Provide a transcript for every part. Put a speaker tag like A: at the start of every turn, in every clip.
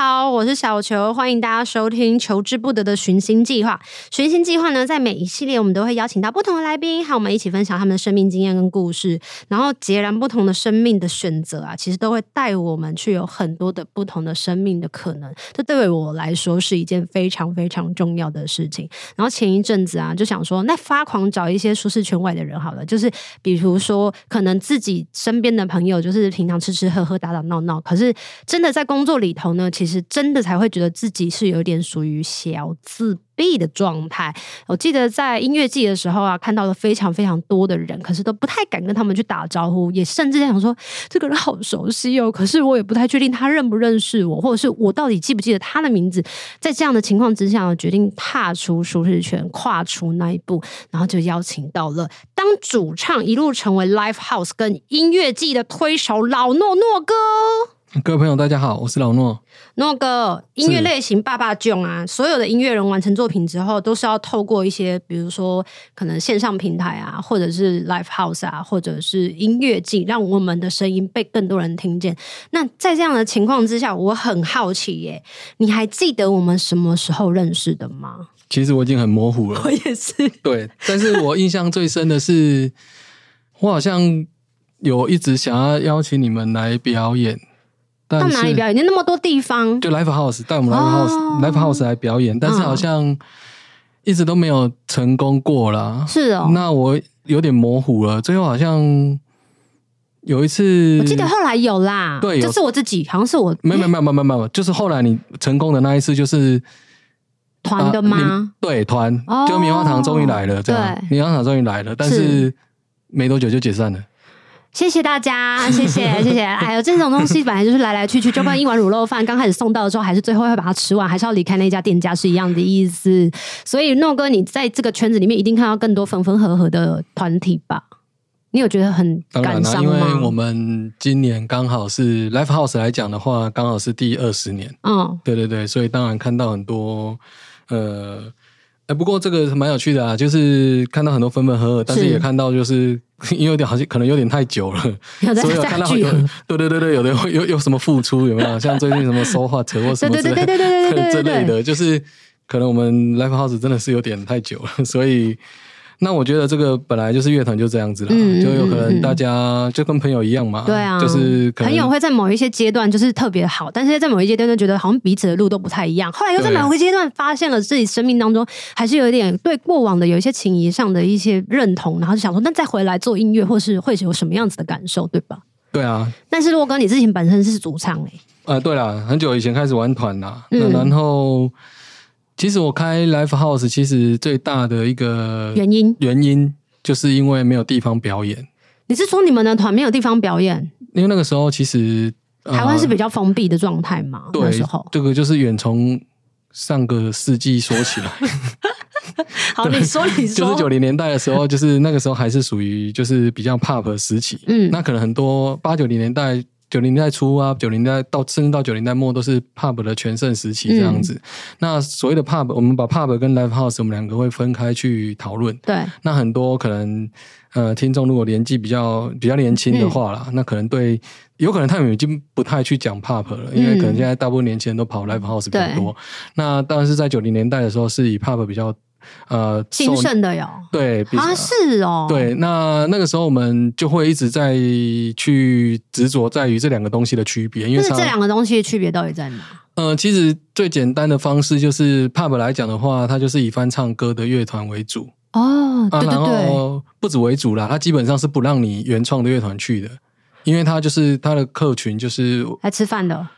A: 好，我是小球，欢迎大家收听《求之不得》的寻星计划。寻星计划呢，在每一系列我们都会邀请到不同的来宾，和我们一起分享他们的生命经验跟故事。然后，截然不同的生命的选择啊，其实都会带我们去有很多的不同的生命的可能。这对我来说是一件非常非常重要的事情。然后前一阵子啊，就想说，那发狂找一些舒适圈外的人好了，就是比如说，可能自己身边的朋友，就是平常吃吃喝喝、打打闹闹，可是真的在工作里头。呢其实真的才会觉得自己是有点属于小自闭的状态。我记得在音乐季的时候啊，看到了非常非常多的人，可是都不太敢跟他们去打招呼，也甚至想说这个人好熟悉哦，可是我也不太确定他认不认识我，或者是我到底记不记得他的名字。在这样的情况之下，我决定踏出舒适圈，跨出那一步，然后就邀请到了当主唱一路成为 Live House 跟音乐季的推手老诺诺哥。
B: 各位朋友，大家好，我是老诺。
A: 诺哥，音乐类型爸爸囧啊！所有的音乐人完成作品之后，都是要透过一些，比如说可能线上平台啊，或者是 Live House 啊，或者是音乐季，让我们的声音被更多人听见。那在这样的情况之下，我很好奇耶，你还记得我们什么时候认识的吗？
B: 其实我已经很模糊了，
A: 我也是。
B: 对，但是我印象最深的是，我好像有一直想要邀请你们来表演。
A: 到哪里表演？你那么多地方，
B: 就 Live House 带我们 Live House，Live House 来表演，但是好像一直都没有成功过啦。
A: 是哦，
B: 那我有点模糊了。最后好像有一次，
A: 我记得后来有啦。
B: 对，
A: 就是我自己，好像是我。
B: 没有没有没有没有没有，就是后来你成功的那一次，就是
A: 团的吗？
B: 对，团就棉花糖终于来了，这样棉花糖终于来了，但是没多久就解散了。
A: 谢谢大家，谢谢谢谢。哎呦，这种东西本来就是来来去去，就跟 一碗卤肉饭刚开始送到的时候，还是最后会把它吃完，还是要离开那家店家是一样的意思。所以诺哥，你在这个圈子里面一定看到更多分分合合的团体吧？你有觉得很感伤吗？
B: 因为我们今年刚好是 Live House 来讲的话，刚好是第二十年。嗯，对对对，所以当然看到很多呃。哎，不过这个蛮有趣的啊，就是看到很多分分合合，但是也看到就是 因为有点好像可能有点太久了，所以有看到有 对对对对，有的有有有什么付出有没有？像最近什么 So Hot 或什么之类的之类的，就是可能我们 Live House 真的是有点太久了，所以。那我觉得这个本来就是乐团就这样子了，嗯、就有可能大家就跟朋友一样嘛，对啊，就是朋
A: 友会在某一些阶段就是特别好，但是在某一些阶段就觉得好像彼此的路都不太一样，后来又在某个阶段发现了自己生命当中还是有一点对过往的有一些情谊上的一些认同，然后就想说，那再回来做音乐或是会有什么样子的感受，对吧？
B: 对啊。
A: 但是如果跟你之前本身是主唱哎、
B: 欸，呃，对了，很久以前开始玩团啦，嗯、然后。其实我开 Live House，其实最大的一个原因原因就是因为没有地方表演。
A: 你是说你们的团没有地方表演？
B: 因为那个时候其实
A: 台湾是比较封闭的状态嘛。对，那时候
B: 这个就是远从上个世纪说起来。
A: 好，你说你说，
B: 就是九零年代的时候，就是那个时候还是属于就是比较 pop 时期。嗯，那可能很多八九零年代。九零年代初啊，九零年代到甚至到九零年代末都是 pub 的全盛时期这样子。嗯、那所谓的 pub，我们把 pub 跟 live house 我们两个会分开去讨论。
A: 对。
B: 那很多可能呃听众如果年纪比较比较年轻的话啦，嗯、那可能对有可能他们已经不太去讲 pub 了，因为可能现在大部分年轻人都跑 live house 比较多。对那当然是在九零年代的时候是以 pub 比较。呃，
A: 兴盛的哟，
B: 对，
A: 啊是哦，
B: 对，那那个时候我们就会一直在去执着在于这两个东西的区别，因为这
A: 两个东西的区别到底在哪？
B: 呃，其实最简单的方式就是 pub 来讲的话，它就是以翻唱歌的乐团为主
A: 哦，对对对，啊、然后
B: 不止为主啦，它基本上是不让你原创的乐团去的，因为它就是它的客群就是
A: 来吃饭的。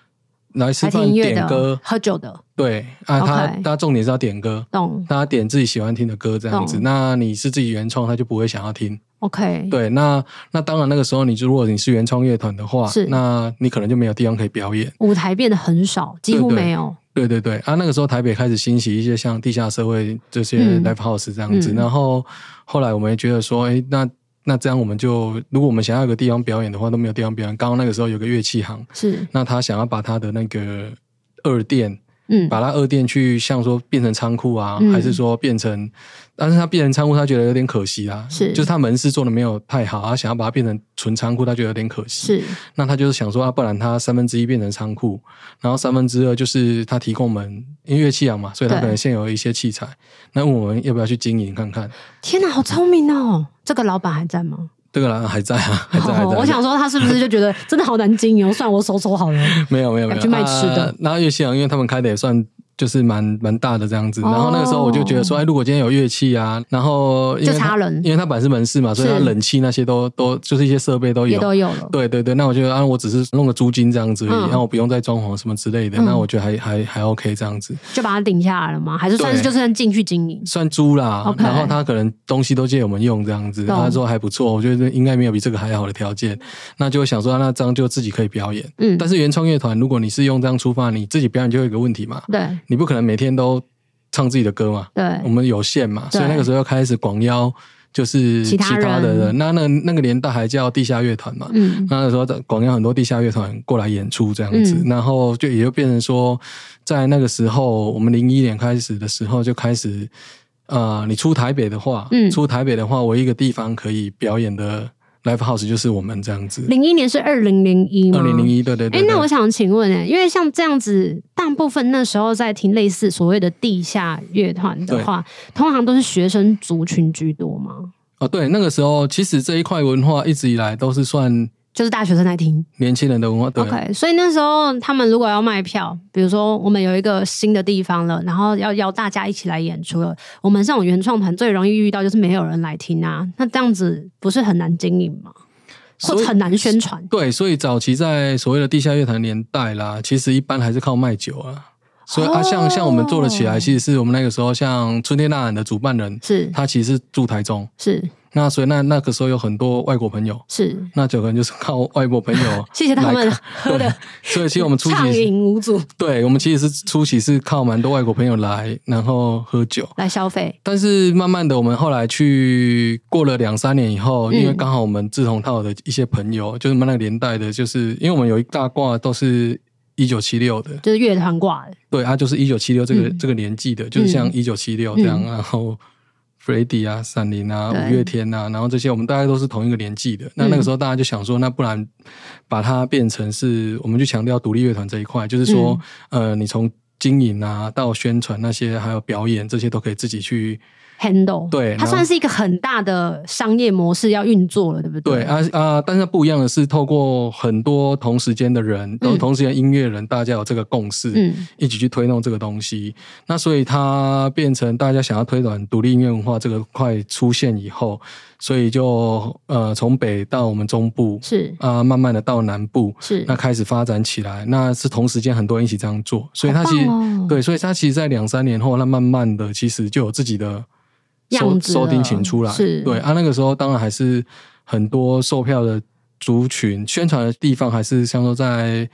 B: 来吃饭、点歌、
A: 喝酒的，
B: 对啊，他他重点是要点歌，懂？大家点自己喜欢听的歌这样子。那你是自己原创，他就不会想要听。OK，对，那那当然那个时候，你就如果你是原创乐团的话，是，那你可能就没有地方可以表演，
A: 舞台变得很少，几乎没有。
B: 对对对。啊，那个时候台北开始兴起一些像地下社会这些 live house 这样子，然后后来我们也觉得说，哎，那那这样我们就如果我们想要有个地方表演的话，都没有地方表演。刚刚那个时候有个乐器行，
A: 是
B: 那他想要把他的那个二店。
A: 嗯，
B: 把他二店去像说变成仓库啊，嗯、还是说变成，但是他变成仓库，他觉得有点可惜啊。
A: 是，
B: 就是他门市做的没有太好，他想要把它变成纯仓库，他觉得有点可惜。
A: 是，
B: 那他就是想说啊，不然他三分之一变成仓库，然后三分之二就是他提供我们音乐器啊嘛，所以他可能现有一些器材，那问我们要不要去经营看看。
A: 天哪，好聪明哦！这个老板还在吗？
B: 这个人还在啊，还在，还在。
A: 我想说，他是不是就觉得真的好难经营？算我手手好了。
B: 没有，没有，没有。
A: 去卖吃的。
B: 那乐器行，因为他们开的也算。就是蛮蛮大的这样子，然后那个时候我就觉得说，哎，如果今天有乐器啊，然后因为
A: 就差人，
B: 因为它本来是门市嘛，所以它冷气那些都都就是一些设备都有，
A: 也都有了。
B: 对对对，那我觉得啊，我只是弄个租金这样子然后我不用再装潢什么之类的，那我觉得还还还 OK 这样子，
A: 就把它顶下来了吗？还是算是就算进去经营？
B: 算租啦，然后他可能东西都借我们用这样子，他说还不错，我觉得应该没有比这个还好的条件，那就想说那这样就自己可以表演。嗯，但是原创乐团，如果你是用这样出发，你自己表演就会有一个问题嘛，
A: 对，
B: 你不可能每天都。唱自己的歌嘛，
A: 对，
B: 我们有限嘛，所以那个时候要开始广邀，就是其他的人。那那那个年代还叫地下乐团嘛，嗯，那个时候广邀很多地下乐团过来演出这样子，嗯、然后就也就变成说，在那个时候，我们零一年开始的时候就开始，呃，你出台北的话，嗯，出台北的话，唯一一个地方可以表演的。Live House 就是我们这样子。
A: 零一年是二零零一吗？
B: 二零零一，对对对。哎、
A: 欸，那我想请问，哎，因为像这样子，大部分那时候在听类似所谓的地下乐团的话，通常都是学生族群居多吗？
B: 哦，对，那个时候其实这一块文化一直以来都是算。
A: 就是大学生在听
B: 年轻人的文化，对。
A: OK，所以那时候他们如果要卖票，比如说我们有一个新的地方了，然后要邀大家一起来演出了，我们这种原创团最容易遇到就是没有人来听啊，那这样子不是很难经营吗？或者很难宣传？
B: 对，所以早期在所谓的地下乐团年代啦，其实一般还是靠卖酒啊。所以啊，像像我们做得起来，其实是我们那个时候像春天呐喊的主办人，是他其实是住台中，
A: 是。
B: 那所以那那个时候有很多外国朋友，
A: 是
B: 那就可能就是靠外国朋友，
A: 谢谢他们 喝的。
B: 所以其实我们初期
A: 畅饮无阻，
B: 对，我们其实是初期是靠蛮多外国朋友来，然后喝酒
A: 来消费。
B: 但是慢慢的，我们后来去过了两三年以后，因为刚好我们志同道的一些朋友，就是我们那个年代的，就是因为我们有一大挂都是一九七六的，
A: 就是乐团挂的，
B: 对，他就是一九七六这个这个年纪的，就是像一九七六这样，然后。Freddie 啊，闪灵啊，五月天啊，然后这些我们大概都是同一个年纪的。那那个时候大家就想说，那不然把它变成是，我们就强调独立乐团这一块，就是说，嗯、呃，你从经营啊到宣传那些，还有表演这些都可以自己去。
A: Handle
B: 对，
A: 它算是一个很大的商业模式要运作了，对不对？
B: 对啊啊！但是不一样的是，透过很多同时间的人，都、嗯、同时间音乐人，大家有这个共识，嗯，一起去推动这个东西。那所以它变成大家想要推广独立音乐文化这个块出现以后，所以就呃从北到我们中部是啊，慢慢的到南部是，那开始发展起来。那是同时间很多人一起这样做，所以它其实、哦、对，所以它其实，在两三年后，那慢慢的其实就有自己的。收收听请出来，是。对啊，那个时候当然还是很多售票的族群，宣传的地方还是像说在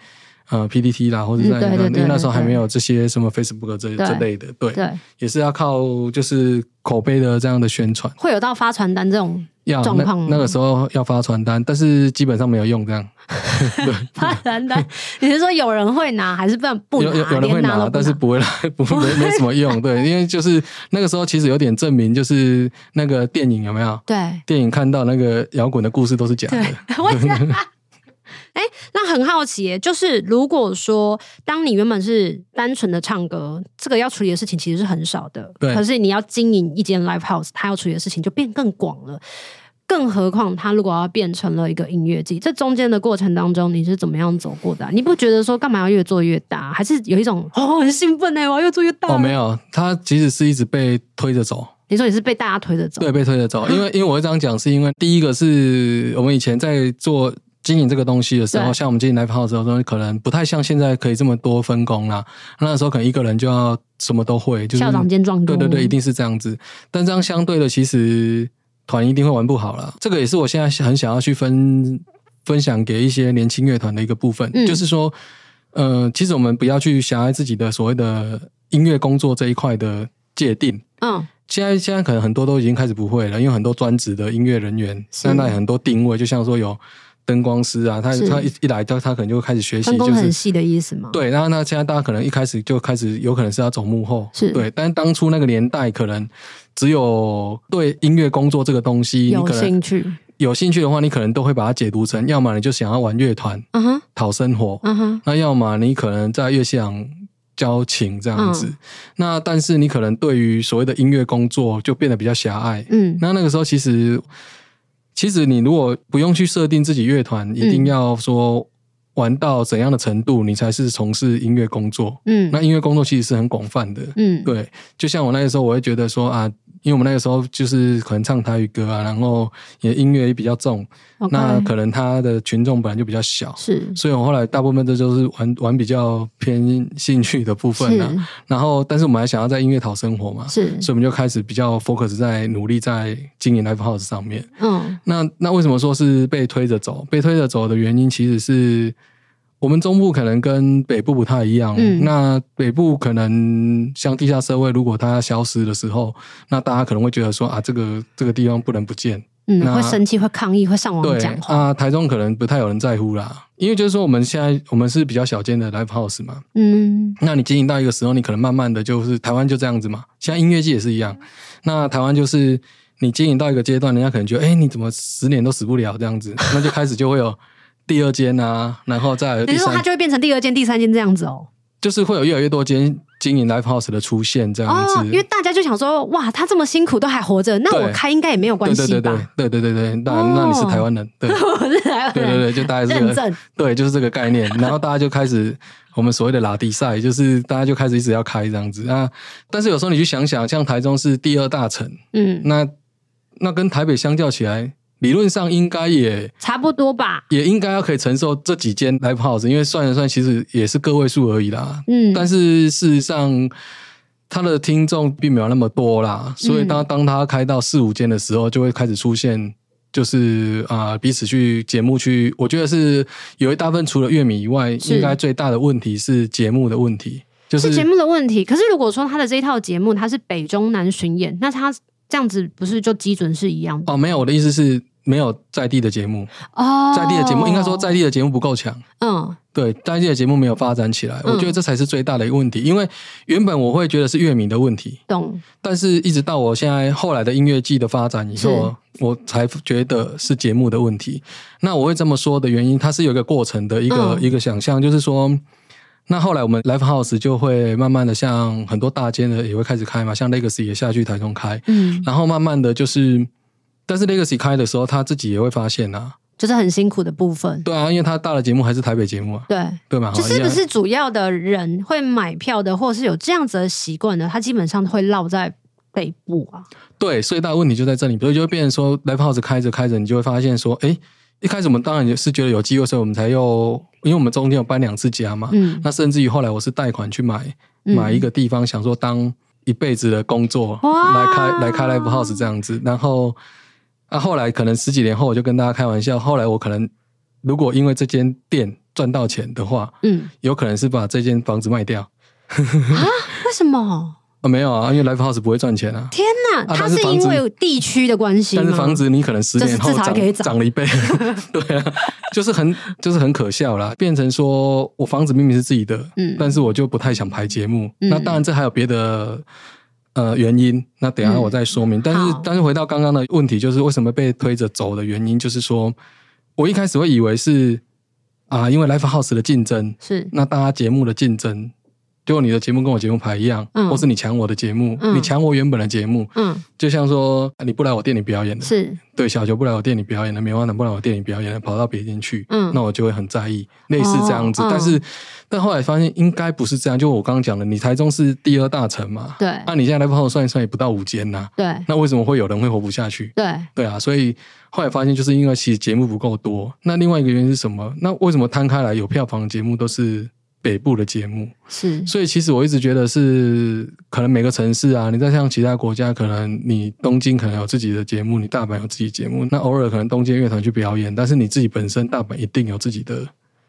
B: 呃 P D T 啦，或者在那个，因为那时候还没有这些什么 Facebook 这这类的，对对，也是要靠就是口碑的这样的宣传，
A: 会有到发传单这种。
B: 要那那个时候要发传单，但是基本上没有用这样。对，
A: 发传单，你是说有人会拿，还是不不拿？
B: 有有人会拿，但是不会来，不会没没什么用。对，因为就是那个时候其实有点证明，就是那个电影有没有？
A: 对，
B: 电影看到那个摇滚的故事都是假的。
A: 哎，那很好奇，就是如果说当你原本是单纯的唱歌，这个要处理的事情其实是很少的。对。可是你要经营一间 live house，它要处理的事情就变更广了。更何况，它如果要变成了一个音乐季，这中间的过程当中，你是怎么样走过的啊？你不觉得说干嘛要越做越大？还是有一种哦很兴奋哎，我要越做越大？
B: 哦，没有，他其实是一直被推着走。
A: 你说你是被大家推着走？
B: 对，被推着走。因为因为我会这样讲，是因为第一个是我们以前在做。经营这个东西的时候，像我们经营 Live House 的时候，可能不太像现在可以这么多分工啦。那时候可能一个人就要什么都会，就是校
A: 长兼撞钟。
B: 对对对，一定是这样子。但这样相对的，其实团一定会玩不好了。这个也是我现在很想要去分分享给一些年轻乐团的一个部分，嗯、就是说，呃，其实我们不要去狭隘自己的所谓的音乐工作这一块的界定。嗯。现在现在可能很多都已经开始不会了，因为很多专职的音乐人员，现在很多定位，就像说有灯光师啊，他他一一来到他可能就会开始学习，就是
A: 很细的意思嘛。
B: 对，然后那现在大家可能一开始就开始有可能是要走幕后，
A: 是。
B: 对，但当初那个年代可能只有对音乐工作这个东西
A: 有兴趣，
B: 有兴趣的话，你可能都会把它解读成，要么你就想要玩乐团，嗯哼，讨生活，嗯哼，那要么你可能在乐器行。交情这样子，嗯、那但是你可能对于所谓的音乐工作就变得比较狭隘。嗯，那那个时候其实，其实你如果不用去设定自己乐团，一定要说玩到怎样的程度，你才是从事音乐工作。嗯，那音乐工作其实是很广泛的。嗯，对，就像我那个时候，我会觉得说啊。因为我们那个时候就是可能唱台语歌啊，然后也音乐也比较重.那可能他的群众本来就比较小，是，所以我后来大部分的都是玩玩比较偏兴趣的部分啊。然后，但是我们还想要在音乐讨生活嘛，是，所以我们就开始比较 focus 在努力在经营 live house 上面。嗯，那那为什么说是被推着走？被推着走的原因其实是。我们中部可能跟北部不太一样，嗯、那北部可能像地下社会，如果它消失的时候，那大家可能会觉得说啊，这个这个地方不能不见，
A: 嗯，
B: 那
A: 会生气，会抗议，会上网讲话。
B: 啊，台中可能不太有人在乎啦，因为就是说我们现在我们是比较小间的 live house 嘛，嗯，那你经营到一个时候，你可能慢慢的就是台湾就这样子嘛，现在音乐界也是一样，那台湾就是你经营到一个阶段，人家可能觉得，哎，你怎么十年都死不了这样子，那就开始就会有。第二间啊，然后再有第三，
A: 说它就会变成第二间、第三间这样子哦。
B: 就是会有越来越多间经营 live house 的出现这样子，
A: 哦，因为大家就想说，哇，他这么辛苦都还活着，那我开应该也没有关系吧？
B: 对对对对对，那那你是台湾人，对，
A: 我是台湾人，
B: 对对对，就大概是这个，对，就是这个概念。然后大家就开始我们所谓的拉迪赛，就是大家就开始一直要开这样子啊。但是有时候你去想想，像台中是第二大城，嗯，那那跟台北相较起来。理论上应该也
A: 差不多吧，
B: 也应该要可以承受这几间 live house，因为算一算，其实也是个位数而已啦。嗯，但是事实上，他的听众并没有那么多啦，所以当当他开到四五间的时候，就会开始出现，就是啊、呃，彼此去节目去，我觉得是有一大部分除了乐迷以外，是应该最大的问题是节目的问题，就是
A: 节目的问题。可是如果说他的这一套节目他是北中南巡演，那他。这样子不是就基准是一样的？
B: 哦，没有，我的意思是没有在地的节目哦，在地的节目应该说在地的节目不够强。嗯，对，在地的节目没有发展起来，嗯、我觉得这才是最大的一个问题。因为原本我会觉得是乐迷的问题，懂。但是一直到我现在后来的音乐季的发展以后，是我才觉得是节目的问题。那我会这么说的原因，它是有一个过程的一个、嗯、一个想象，就是说。那后来我们 Live House 就会慢慢的像很多大间的也会开始开嘛，像 Legacy 也下去台中开，嗯，然后慢慢的就是，但是 Legacy 开的时候他自己也会发现啊，
A: 就是很辛苦的部分。
B: 对啊，因为他大的节目还是台北节目啊，
A: 对
B: 对嘛，
A: 就是不是主要的人会买票的，或者是有这样子的习惯的，他基本上会落在北部啊。
B: 对，所以大的问题就在这里，所以就会变成说 Live House 开着开着，你就会发现说，哎。一开始我们当然也是觉得有机会，所以我们才又，因为我们中间有搬两次家嘛，嗯，那甚至于后来我是贷款去买买一个地方，想说当一辈子的工作来开来开 live house 这样子，然后啊后来可能十几年后我就跟大家开玩笑，后来我可能如果因为这间店赚到钱的话，嗯，有可能是把这间房子卖掉 啊？
A: 为什么？
B: 啊没有啊，因为 Live House 不会赚钱啊！
A: 天哪，它是因为地区的关系。
B: 但是房子你可能十年后涨涨了一倍，对啊，就是很就是很可笑啦。变成说我房子明明是自己的，嗯，但是我就不太想排节目。嗯、那当然这还有别的呃原因，那等一下我再说明。嗯、但是但是回到刚刚的问题，就是为什么被推着走的原因，就是说我一开始会以为是啊，因为 Live House 的竞争是那大家节目的竞争。就你的节目跟我节目排一样，嗯、或是你抢我的节目，嗯、你抢我原本的节目，嗯，就像说你不来我店里表演的，是对小球不来我店里表演的，棉花糖不来我店里表演的，跑到别间去，嗯，那我就会很在意，类似这样子。哦、但是，嗯、但后来发现应该不是这样。就我刚刚讲的，你台中是第二大城嘛，对，那、啊、你现在来帮我算一算，也不到五间呐，对，那为什么会有人会活不下去？对，对啊，所以后来发现就是因为其实节目不够多。那另外一个原因是什么？那为什么摊开来有票房的节目都是？北部的节目。是，所以其实我一直觉得是可能每个城市啊，你在像其他国家，可能你东京可能有自己的节目，你大阪有自己节目，那偶尔可能东京乐团去表演，但是你自己本身大阪一定有自己的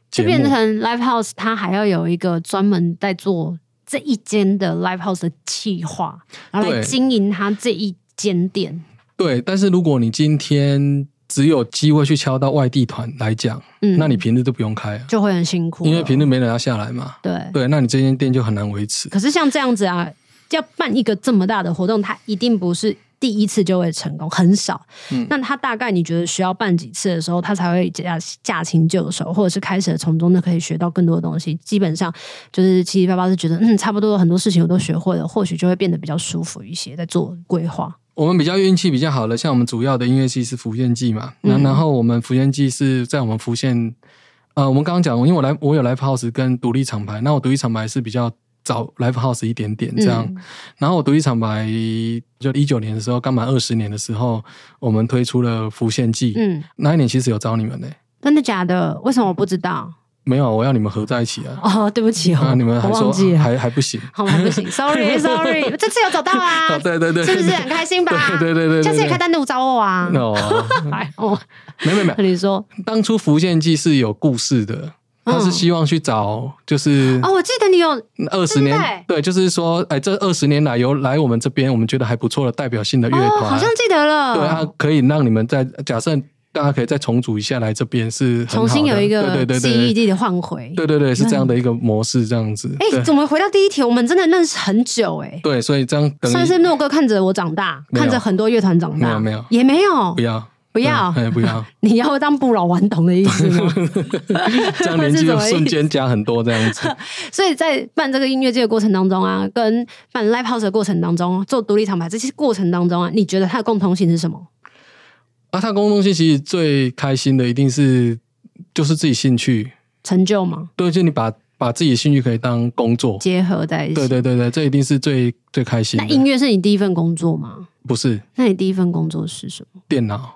A: 就变成 live house，它还要有一个专门在做这一间的 live house 的企划，然后来经营它这一间店。
B: 对，但是如果你今天只有机会去敲到外地团来讲，嗯，那你平日都不用开，
A: 就会很辛苦，
B: 因为平日没人要下来嘛。
A: 对
B: 对，那你这间店就很难维持。
A: 可是像这样子啊，要办一个这么大的活动，它一定不是。第一次就会成功，很少。嗯，那他大概你觉得需要办几次的时候，他才会驾驾轻就熟，或者是开始从中呢可以学到更多的东西？基本上就是七七八八是觉得嗯，差不多很多事情我都学会了，或许就会变得比较舒服一些，在做规划。
B: 我们比较运气比较好的，像我们主要的音乐系是浮现系嘛，那、嗯、然后我们浮现祭是在我们浮现，呃，我们刚刚讲，因为我来我有 live house 跟独立厂牌，那我独立厂牌是比较。早 Live House 一点点这样，嗯、然后我独立厂牌就一九年的时候，刚满二十年的时候，我们推出了浮现祭。嗯，那一年其实有找你们呢、欸，
A: 真的假的？为什么我不知道？
B: 没有，我要你们合在一起啊！
A: 哦，对不起哦，
B: 啊、你们还说还还不行，
A: 好还不行，Sorry Sorry，这次有找到啊！
B: 对对对，
A: 是不是很开心吧？
B: 对对对，
A: 下次也开单独找我啊！
B: 哦，
A: 哦，
B: 没没没，
A: 你说
B: 当初浮现记是有故事的。他是希望去找，就是
A: 哦，我记得你有
B: 二十年，对，就是说，哎，这二十年来有来我们这边，我们觉得还不错的代表性的乐团，
A: 好像记得了。
B: 对，他可以让你们在假设大家可以再重组一下来这边是
A: 重新有一个对对对记忆力的换回，
B: 对对对，是这样的一个模式，这样子。
A: 哎，怎么回到第一题？我们真的认识很久哎。
B: 对，所以这样
A: 算是诺哥看着我长大，看着很多乐团长大，
B: 没有没有
A: 也没有，
B: 不要。
A: 不要，
B: 哎，不要！
A: 你要当不老顽童的意思吗？
B: 这样年纪就瞬间加很多，这样子。
A: 所以在办这个音乐节的过程当中啊，跟办 live house 的过程当中，做独立厂牌这些过程当中啊，你觉得它的共同性是什么？
B: 啊，它共同性其实最开心的一定是就是自己兴趣
A: 成就吗？
B: 对，就你把把自己的兴趣可以当工作
A: 结合在一起。
B: 对对对对，这一定是最最开心的。
A: 那音乐是你第一份工作吗？
B: 不是。
A: 那你第一份工作是什么？
B: 电脑。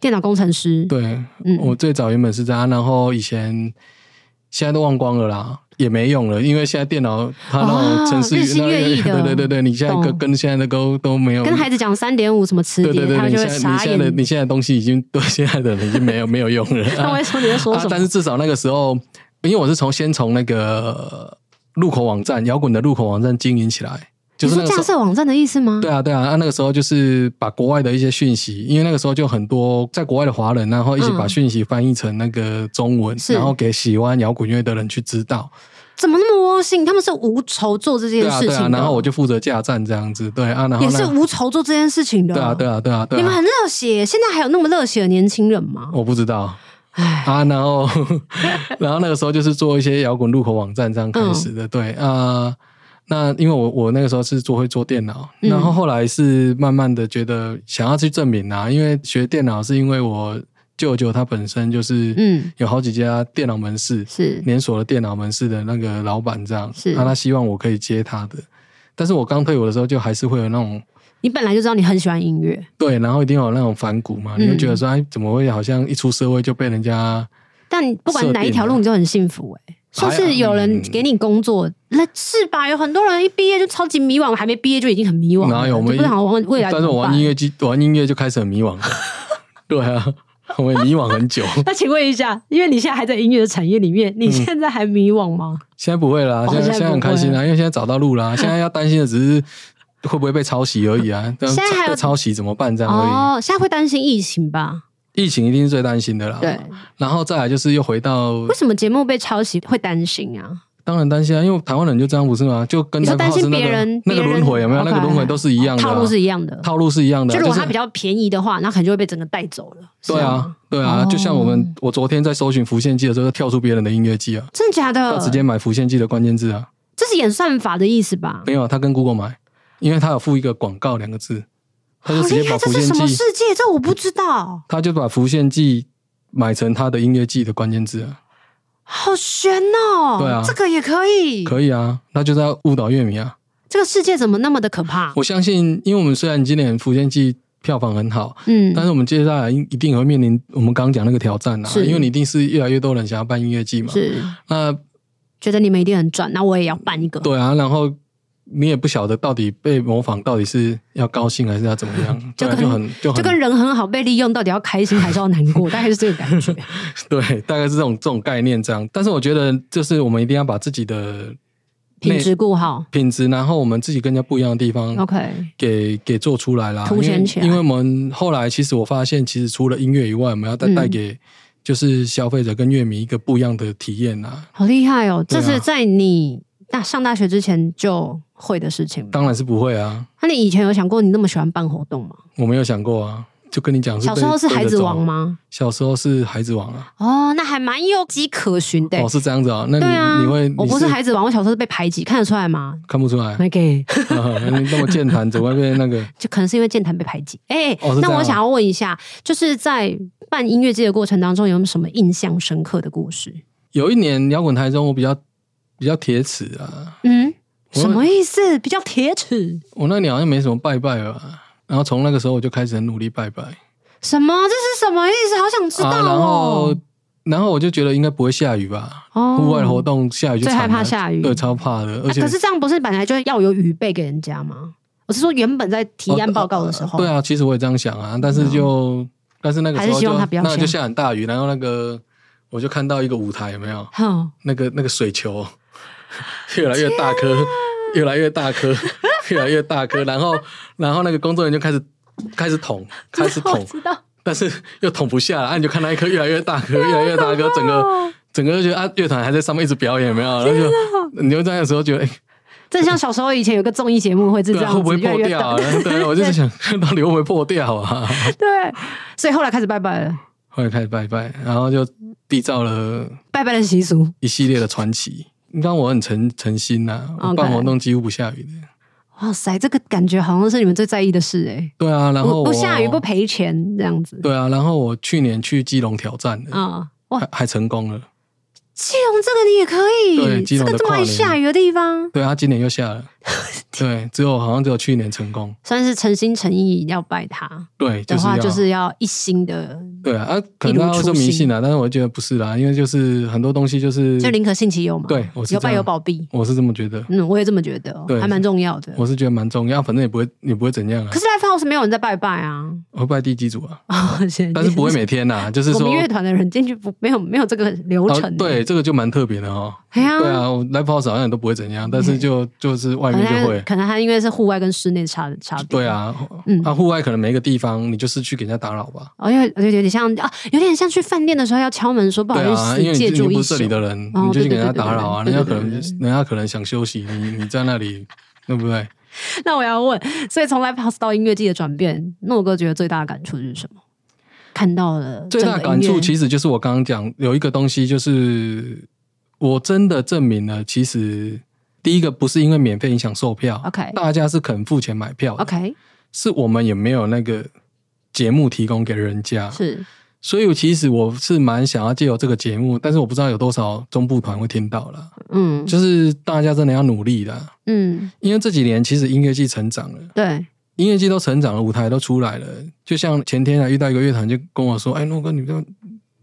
A: 电脑工程师，
B: 对，嗯，我最早原本是这样，然后以前现在都忘光了啦，也没用了，因为现在电脑它那种程式，
A: 日新月异的，
B: 对对对对，你现在跟跟现在的都都没有，
A: 跟孩子讲三点五什么词典，对对对，你现在你现在的你现在东西已经对现在的人已经没有没有用了。那我说你在说什么？
B: 但是至少那个时候，因为我是从先从那个入口网站摇滚的入口网站经营起来。就是
A: 架设网站的意思吗？
B: 对啊，对啊，那那个时候就是把国外的一些讯息，因为那个时候就很多在国外的华人，然后一起把讯息翻译成那个中文，嗯、然后给喜欢摇滚乐的人去知道。
A: 怎么那么窝心？他们是无仇做这件事情的。对啊，对啊，
B: 然后我就负责架站这样子，对啊，然后
A: 也是无仇做这件事情的。
B: 对啊，对啊，对啊，对啊。你
A: 们很热血，现在还有那么热血的年轻人吗？
B: 我不知道。唉啊，然后 然后那个时候就是做一些摇滚入口网站这样开始的，嗯、对啊。那因为我我那个时候是做会做电脑，嗯、然后后来是慢慢的觉得想要去证明啊，因为学电脑是因为我舅舅他本身就是嗯。有好几家电脑门市是。连锁的电脑门市的那个老板这样，是。那他希望我可以接他的，但是我刚退伍的时候就还是会有那种，
A: 你本来就知道你很喜欢音乐，
B: 对，然后一定有那种反骨嘛，你会觉得说哎怎么会好像一出社会就被人家，
A: 但不管哪一条路你就很幸福哎、欸。就是有人给你工作，那、嗯、是吧？有很多人一毕业就超级迷惘，还没毕业就已经很迷惘。
B: 哪有？我们
A: 不想玩未来。
B: 但是我玩音乐机，玩音乐就开始很迷惘。对啊，我也迷惘很久。
A: 那请问一下，因为你现在还在音乐的产业里面，你现在还迷惘吗？
B: 嗯、现在不会啦，现在现在很开心啦，因为现在找到路啦。现在要担心的只是会不会被抄袭而已啊。现在还有抄袭怎么办？这样而已。
A: 哦，现在会担心疫情吧？
B: 疫情一定是最担心的啦。对，然后再来就是又回到
A: 为什么节目被抄袭会担心啊？
B: 当然担心啊，因为台湾人就这样不是吗？就跟担心别人那个轮回有没有？那个轮回都是一样的，
A: 套路是一样的，
B: 套路是一样的。
A: 就如果它比较便宜的话，那可能就会被整个带走了。
B: 对啊，对啊，就像我们我昨天在搜寻浮现记的时候，跳出别人的音乐记啊，
A: 真的假的？
B: 他直接买浮现记的关键字啊，
A: 这是演算法的意思吧？
B: 没有，他跟 Google 买，因为他有附一个广告两个字。他就直接把浮现记，这是什么
A: 世界？这我不知道。
B: 他就把浮现记买成他的音乐记的关键字啊，
A: 好悬哦！对啊，这个也可以，
B: 可以啊。那就在误导乐迷啊。
A: 这个世界怎么那么的可怕？
B: 我相信，因为我们虽然今年福建记票房很好，嗯，但是我们接下来一定也会面临我们刚刚讲那个挑战啊。是因为你一定是越来越多人想要办音乐季嘛。是，那
A: 觉得你们一定很赚，那我也要办一个。
B: 对啊，然后。你也不晓得到底被模仿到底是要高兴还是要怎么样，就跟就很就
A: 跟人很好被利用，到底要开心还是要难过，大概是这个感觉。
B: 对，大概是这种这种概念这样。但是我觉得，就是我们一定要把自己的
A: 品质顾好，
B: 品质，然后我们自己跟人家不一样的地方
A: ，OK，
B: 给给做出来啦。
A: 凸显起来。
B: 因为我们后来其实我发现，其实除了音乐以外，我们要带带给就是消费者跟乐迷一个不一样的体验啊。
A: 好厉害哦！这是在你大上大学之前就会的事情吗？
B: 当然是不会啊。
A: 那你以前有想过你那么喜欢办活动吗？
B: 我没有想过啊。就跟你讲，
A: 小时候是孩子王吗？
B: 小时候是孩子王啊。
A: 哦，那还蛮有迹可循的。
B: 哦，是这样子啊。那你啊你会？
A: 我不是孩子王，我小时候是被排挤，看得出来吗？
B: 看不出来。
A: 没给。
B: 那么健谈，怎么会被那个？
A: 就可能是因为健谈被排挤。哎、欸哦，那我想要问一下，就是在办音乐季的过程当中，有没有什么印象深刻的故事？
B: 有一年摇滚台中，我比较比较铁齿啊。
A: 嗯，什么意思？比较铁齿？
B: 我那年好像没什么拜拜吧。然后从那个时候我就开始很努力拜拜。
A: 什么？这是什么意思？好想知道哦。
B: 啊、然后，然后我就觉得应该不会下雨吧？哦，户外活动下雨就最害
A: 怕下雨，
B: 对，超怕的。而且、啊、
A: 可是这样不是本来就要有雨备给人家吗？我是说原本在提案报告的时候。
B: 哦、对啊，其实我也这样想啊，但是就、嗯、但是那个时候就那就下很大雨，然后那个我就看到一个舞台有没有？嗯、那个那个水球越来越大颗，越来越大颗，越来越大颗，然后然后那个工作人员就开始。开始捅，开始捅，但是又捅不下来，啊，你就看到一颗越来越大颗，越来越大颗，整个整个就觉得啊，乐团还在上面一直表演，有没有？然后就你就在那时候觉得，哎，这
A: 像小时候以前有个综艺节目会是这样，
B: 会不会破掉啊？对，我就是想到底会不会破掉啊？
A: 对，所以后来开始拜拜了，
B: 后来开始拜拜，然后就缔造了
A: 拜拜的习俗，
B: 一系列的传奇。你看我很诚诚心呐，我办活动几乎不下雨的。
A: 哇塞，这个感觉好像是你们最在意的事哎。
B: 对啊，然后
A: 不下雨不赔钱这样子。
B: 对啊，然后我去年去基隆挑战的啊，哇，还成功了。
A: 基隆这个你也可以，
B: 对，基隆
A: 这个这么爱下雨的地方，
B: 对啊，今年又下了。对，只有好像只有去年成功，
A: 算是诚心诚意要拜他。
B: 对，
A: 的话就是要一心的。
B: 对啊，啊，可能大家会说迷信啊，但是我觉得不是啦，因为就是很多东西就是
A: 就宁可信其有嘛。
B: 对，我是
A: 有拜有保庇，
B: 我是这么觉得。
A: 嗯，我也这么觉得，对，还蛮重要的。
B: 我是觉得蛮重要，反正也不会也不会怎样啊。
A: 可是 Live House 没有人在拜拜啊，
B: 我会拜地基主啊，但是不会每天呐，就是说
A: 我们乐团的人进去不没有没有这个流程。
B: 对，这个就蛮特别的哦。对啊，Live House 好像都不会怎样，但是就就是外面就会，
A: 可能他因为是户外跟室内差的差别。
B: 对啊，嗯，那户外可能每一个地方你就是去给人家打扰吧。
A: 哦，因为有点像啊，有点像去饭店的时候要敲门说不好意思，因为
B: 借住不是这里的人，你就去给人家打扰啊。人家可能人家可能想休息，你你在那里，对不对？
A: 那我要问，所以从 Live House 到音乐季的转变，诺哥觉得最大的感触是什么？看到了
B: 最大的感触，其实就是我刚刚讲有一个东西，就是。我真的证明了，其实第一个不是因为免费影响售票
A: ，OK，
B: 大家是肯付钱买票
A: ，OK，
B: 是我们也没有那个节目提供给人家，
A: 是，
B: 所以其实我是蛮想要借由这个节目，但是我不知道有多少中部团会听到了，嗯，就是大家真的要努力的，嗯，因为这几年其实音乐季成长了，
A: 对，
B: 音乐季都成长了，舞台都出来了，就像前天啊遇到一个乐团就跟我说，哎，诺哥，你不要。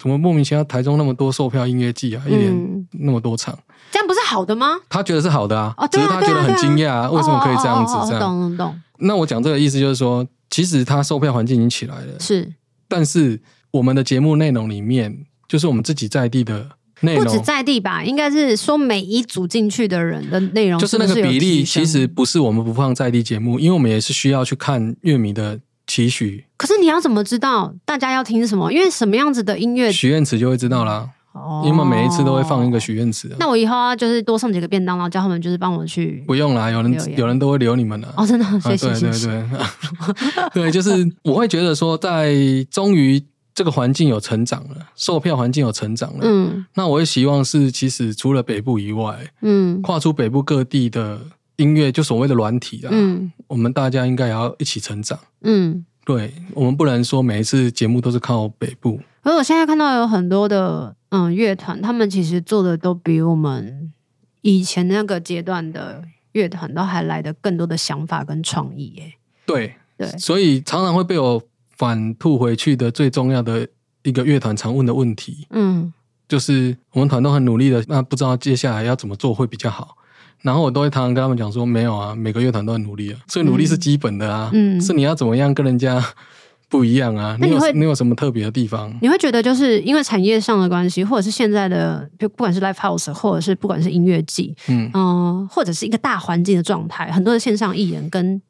B: 怎么莫名其妙台中那么多售票音乐季啊？一年那么多场，
A: 这样不是好的吗？
B: 他觉得是好的啊，只是他觉得很惊讶，为什么可以这样子？这样
A: 懂懂懂。
B: 那我讲这个意思就是说，其实他售票环境已经起来了，
A: 是。
B: 但是我们的节目内容里面，就是我们自己在地的内容，
A: 不止在地吧？应该是说每一组进去的人的内容，
B: 就是那个比例，其实不是我们不放在地节目，因为我们也是需要去看乐迷的。期许，
A: 可是你要怎么知道大家要听什么？因为什么样子的音乐，
B: 许愿池就会知道啦。哦，因为每一次都会放一个许愿池。
A: 那我以后啊，就是多送几个便当，然后叫他们就是帮我去。
B: 不用啦，有人有人都会留你们的。
A: 哦，真的，谢谢，
B: 对对对，对，就是我会觉得说，在终于这个环境有成长了，售票环境有成长了，嗯，那我也希望是，其实除了北部以外，嗯，跨出北部各地的。音乐就所谓的软体啊，嗯，我们大家应该也要一起成长，嗯，对，我们不能说每一次节目都是靠北部。
A: 而我现在看到有很多的嗯乐团，他们其实做的都比我们以前那个阶段的乐团都还来的更多的想法跟创意耶。
B: 对对，所以常常会被我反吐回去的最重要的一个乐团常问的问题，嗯，就是我们团都很努力的，那不知道接下来要怎么做会比较好。然后我都会常常跟他们讲说，没有啊，每个乐团都很努力啊，所以努力是基本的啊，嗯，是你要怎么样跟人家不一样啊。你有你有什么特别的地方？
A: 你会觉得就是因为产业上的关系，或者是现在的就不管是 live house，或者是不管是音乐季，嗯嗯、呃，或者是一个大环境的状态，很多的线上艺人跟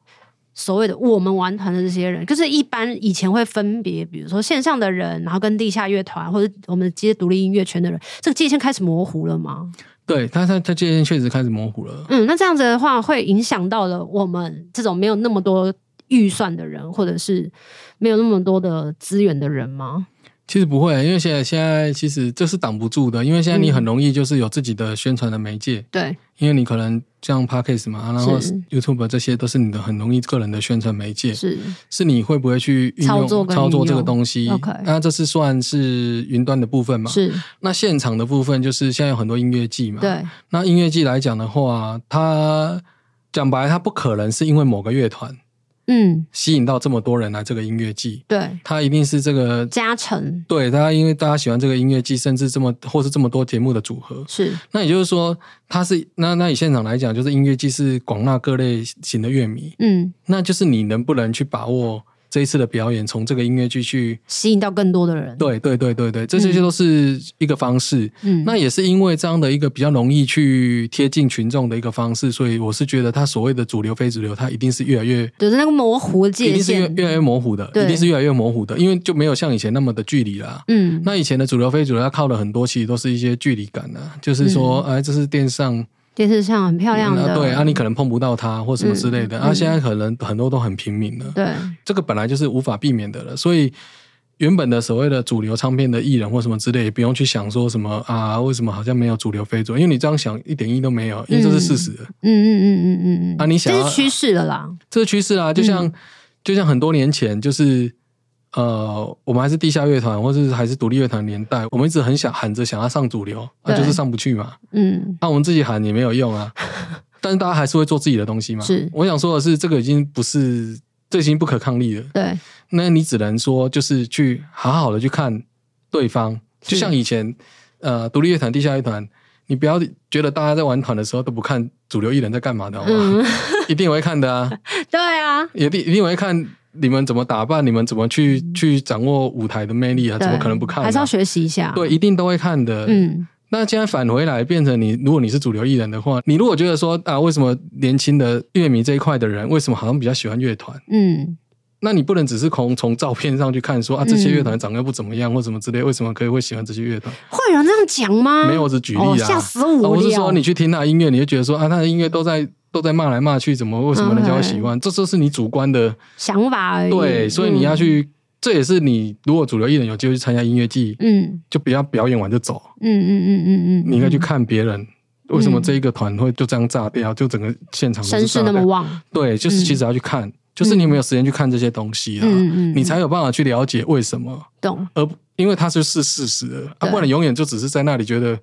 A: 所谓的我们玩团的这些人，就是一般以前会分别，比如说线上的人，然后跟地下乐团或者我们接独立音乐圈的人，这个界限开始模糊了吗？
B: 对，他他他界限确实开始模糊了。
A: 嗯，那这样子的话，会影响到了我们这种没有那么多预算的人，或者是没有那么多的资源的人吗？
B: 其实不会，因为现在现在其实这是挡不住的，因为现在你很容易就是有自己的宣传的媒介。
A: 嗯、对，
B: 因为你可能像 Podcast 嘛，然后 YouTube 这些都是你的很容易个人的宣传媒介。
A: 是，
B: 是你会不会去运用操作操作这个东西
A: ？OK，
B: 那这是算是云端的部分嘛？
A: 是。
B: 那现场的部分就是现在有很多音乐季嘛？
A: 对。
B: 那音乐季来讲的话，它讲白，它不可能是因为某个乐团。
A: 嗯，
B: 吸引到这么多人来这个音乐季，
A: 对，
B: 他一定是这个
A: 加成。
B: 对，大家因为大家喜欢这个音乐季，甚至这么或是这么多节目的组合，
A: 是。那
B: 也就是说，他是那那以现场来讲，就是音乐季是广纳各类型的乐迷，
A: 嗯，
B: 那就是你能不能去把握。这一次的表演，从这个音乐剧去
A: 吸引到更多的人。
B: 对对对对对，这些都是一个方式。嗯，那也是因为这样的一个比较容易去贴近群众的一个方式，所以我是觉得它所谓的主流非主流，它一定是越来越
A: 对是那个模糊的界限，
B: 一定是越越来越模糊的，一定是越来越模糊的，因为就没有像以前那么的距离啦。
A: 嗯，
B: 那以前的主流非主流，它靠的很多其实都是一些距离感啊，就是说，哎，这是电视上。
A: 电视上很漂亮的，
B: 嗯、对啊，你可能碰不到他或什么之类的，嗯、啊，现在可能很多都很平民了，
A: 对，
B: 这个本来就是无法避免的了，所以原本的所谓的主流唱片的艺人或什么之类，也不用去想说什么啊，为什么好像没有主流非主流，因为你这样想一点意义都没有，因为这是事实，
A: 嗯嗯嗯嗯嗯嗯，
B: 啊，你想
A: 这是趋势了啦，
B: 这是趋势啦，就像、嗯、就像很多年前就是。呃，我们还是地下乐团，或者是还是独立乐团年代，我们一直很想喊着想要上主流，那、啊、就是上不去嘛。
A: 嗯，
B: 那、啊、我们自己喊也没有用啊。但是大家还是会做自己的东西嘛。
A: 是，
B: 我想说的是，这个已经不是，这已经不可抗力了。
A: 对，
B: 那你只能说，就是去好好的去看对方，就像以前，呃，独立乐团、地下乐团，你不要觉得大家在玩团的时候都不看主流艺人在干嘛的，好吗？嗯、一定会看的啊。
A: 对啊，
B: 一定一定会看。你们怎么打扮？你们怎么去去掌握舞台的魅力啊？怎么可能不看啊？
A: 还是要学习一下。
B: 对，一定都会看的。嗯，那现在返回来变成你，如果你是主流艺人的话，你如果觉得说啊，为什么年轻的乐迷这一块的人，为什么好像比较喜欢乐团？
A: 嗯，
B: 那你不能只是从从照片上去看说啊，这些乐团长得不怎么样或什么之类，为什么可以会喜欢这些乐团？
A: 会有人这样讲吗？
B: 没有，我只举例啊。吓死我了！我是说，你去听他的音乐，你就觉得说啊，他的音乐都在。都在骂来骂去，怎么为什么人家会喜欢.这就是你主观的
A: 想法而已。
B: 对，所以你要去，嗯、这也是你如果主流艺人有机会去参加音乐季，
A: 嗯，
B: 就不要表演完就走。
A: 嗯嗯嗯嗯嗯，
B: 你应该去看别人为什么这一个团会就这样炸掉，就整个现场声势
A: 那么旺。
B: 对，就是其实要去看，嗯、就是你有没有时间去看这些东西啊？嗯嗯，你才有办法去了解为什么。
A: 懂。
B: 而因为它就是事实了，啊，不然你永远就只是在那里觉得。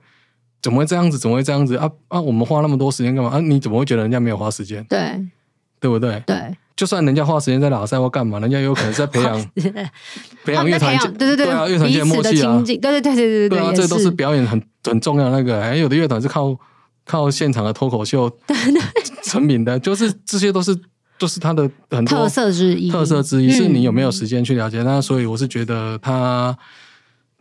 B: 怎么会这样子？怎么会这样子啊啊！我们花那么多时间干嘛啊？你怎么会觉得人家没有花时间？
A: 对，
B: 对不对？
A: 对，
B: 就算人家花时间在拉赛或干嘛，人家有可能在培养 培养乐团，
A: 对对对，
B: 对啊，乐团间的默契啊，
A: 对对对对对对
B: 啊，这都是表演很很重要的那个。还有的乐团是靠靠现场的脱口秀 成名的，就是这些都是都是它的很多
A: 特色之一，
B: 特色之一是你有没有时间去了解？那所以我是觉得他。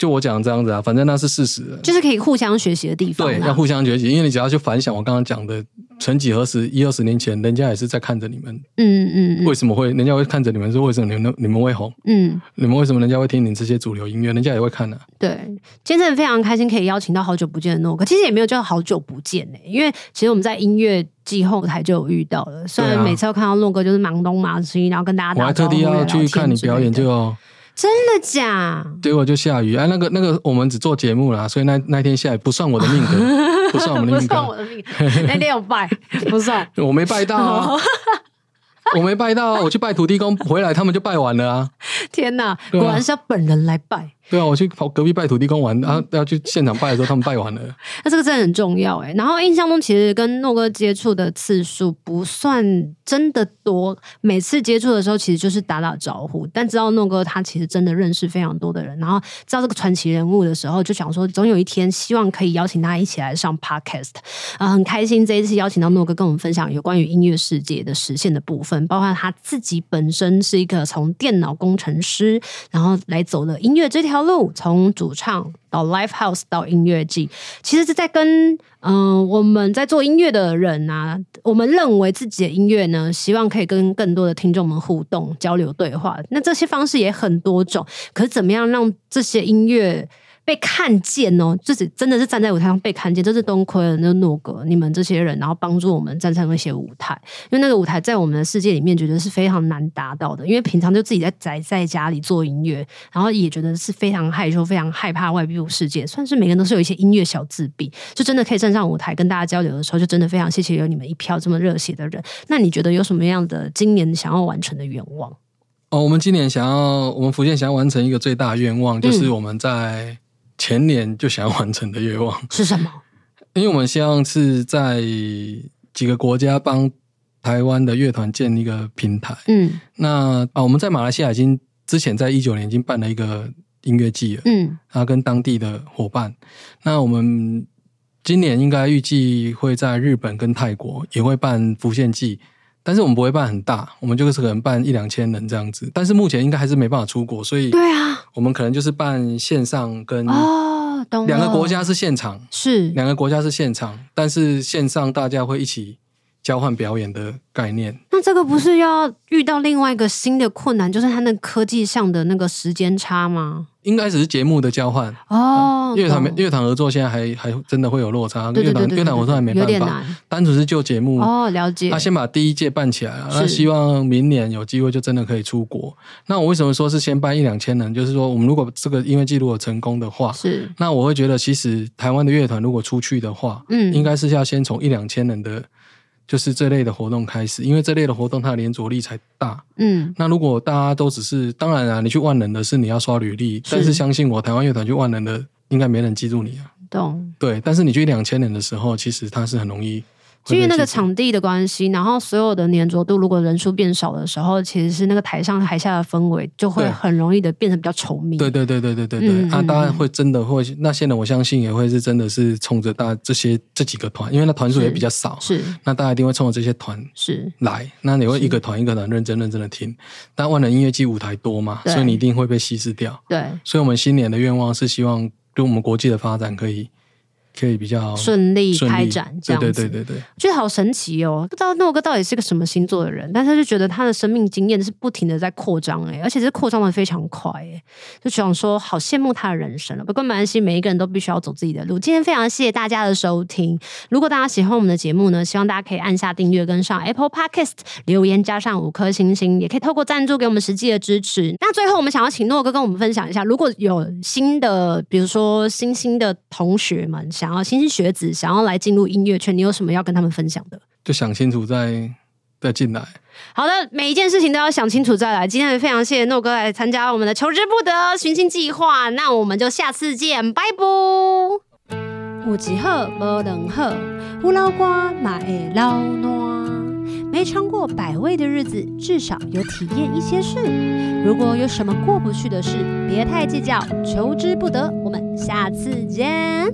B: 就我讲这样子啊，反正那是事实，
A: 就是可以互相学习的地方。
B: 对，要互相学习，因为你只要去反想我刚刚讲的，曾几何时，一二十年前，人家也是在看着你们。
A: 嗯嗯。为
B: 什么会人家会看着你们？说为什么你们你们会红？
A: 嗯。
B: 你们为什么人家会听你这些主流音乐？人家也会看呢、啊。
A: 对，今天真的非常开心，可以邀请到好久不见的诺哥。其实也没有叫好久不见呢、欸，因为其实我们在音乐季后台就有遇到了。虽然每次要看到诺哥就是忙东忙西，然后跟大家打。
B: 我还特地要去看你表演，就。
A: 真的假？
B: 结果就下雨哎，那个那个，我们只做节目啦，所以那那天下雨不算我的命格，不算我们的命格，
A: 不算我的命格。那天有拜，不算，
B: 我没拜到啊，我没拜到啊，我去拜土地公回来，他们就拜完了啊。
A: 天哪，果然是要本人来拜。
B: 对啊，我去跑隔壁拜土地公玩，然后要去现场拜的时候，他们拜完了。
A: 那这个真的很重要哎。然后印象中，其实跟诺哥接触的次数不算真的多，每次接触的时候，其实就是打打招呼。但知道诺哥他其实真的认识非常多的人，然后知道这个传奇人物的时候，就想说，总有一天希望可以邀请他一起来上 Podcast 啊、呃，很开心这一次邀请到诺哥跟我们分享有关于音乐世界的实现的部分，包括他自己本身是一个从电脑工程师，然后来走了音乐这条路，从主唱到 Live House 到音乐季，其实是在跟嗯、我们在做音乐的人啊，我们认为自己的音乐呢，希望可以跟更多的听众们互动、交流、对话。那这些方式也很多种，可是怎么样让这些音乐？被看见哦，就是真的是站在舞台上被看见，这是东亏了那诺格你们这些人，然后帮助我们站上那些舞台，因为那个舞台在我们的世界里面，觉得是非常难达到的。因为平常就自己在宅在家里做音乐，然后也觉得是非常害羞、非常害怕外部世界，算是每个人都是有一些音乐小自闭，就真的可以站上舞台跟大家交流的时候，就真的非常谢谢有你们一票这么热血的人。那你觉得有什么样的今年想要完成的愿望？
B: 哦，我们今年想要，我们福建想要完成一个最大的愿望，就是我们在。前年就想要完成的愿望
A: 是什么？
B: 因为我们希望是在几个国家帮台湾的乐团建一个平台。嗯，那啊，我们在马来西亚已经之前在一九年已经办了一个音乐季了。嗯，然后跟当地的伙伴，那我们今年应该预计会在日本跟泰国也会办浮现季。但是我们不会办很大，我们就是可能办一两千人这样子。但是目前应该还是没办法出国，所以对啊，我们可能就是办线上跟哦，两个国家是现场，是。两个国家是现场，但是线上大家会一起交换表演的概念。
A: 那这个不是要遇到另外一个新的困难，就是它那科技上的那个时间差吗？
B: 应该只是节目的交换哦，乐团乐团合作现在还还真的会有落差，乐团乐团合作还没办法，单纯是就节目
A: 哦，了解。
B: 那先把第一届办起来了，那希望明年有机会就真的可以出国。那我为什么说是先办一两千人？就是说我们如果这个音乐季如果成功的话，是那我会觉得其实台湾的乐团如果出去的话，嗯，应该是要先从一两千人的。就是这类的活动开始，因为这类的活动它的连着力才大。嗯，那如果大家都只是，当然啊，你去万能的是你要刷履历，是，但是相信我，台湾乐团去万能的应该没人记住你啊。懂。对，但是你去两千年的时候，其实它是很容易。
A: 因为那个场地的关系，然后所有的黏着度，如果人数变少的时候，其实是那个台上台下的氛围就会很容易的变成比较稠密。
B: 对对对对对对对，嗯、啊，当然会真的会那些人，我相信也会是真的是冲着大这些这几个团，因为那团数也比较少，是，那大家一定会冲着这些团是来，那你会一个团一个团认真认真的听。但万能音乐季舞台多嘛，所以你一定会被稀释掉。对，所以我们新年的愿望是希望，就我们国际的发展可以。可以比较
A: 顺利开展，这样子，对对对对，我觉得好神奇哦！不知道诺哥到底是个什么星座的人，但是他就觉得他的生命经验是不停的在扩张哎，而且是扩张的非常快哎，就想说好羡慕他的人生了。不过没关系，每一个人都必须要走自己的路。今天非常谢谢大家的收听，如果大家喜欢我们的节目呢，希望大家可以按下订阅，跟上 Apple Podcast 留言，加上五颗星星，也可以透过赞助给我们实际的支持。那最后我们想要请诺哥跟我们分享一下，如果有新的，比如说新兴的同学们想。要新兴学子想要来进入音乐圈，你有什么要跟他们分享的？
B: 就想清楚再再进来。
A: 好的，每一件事情都要想清楚再来。今天也非常谢谢诺哥来参加我们的求之不得寻星计划，那我们就下次见，拜拜。有一好没两好，有老瓜嘛会老烂。没尝过百味的日子，至少有体验一些事。如果有什么过不去的事，别太计较，求之不得。我们下次见。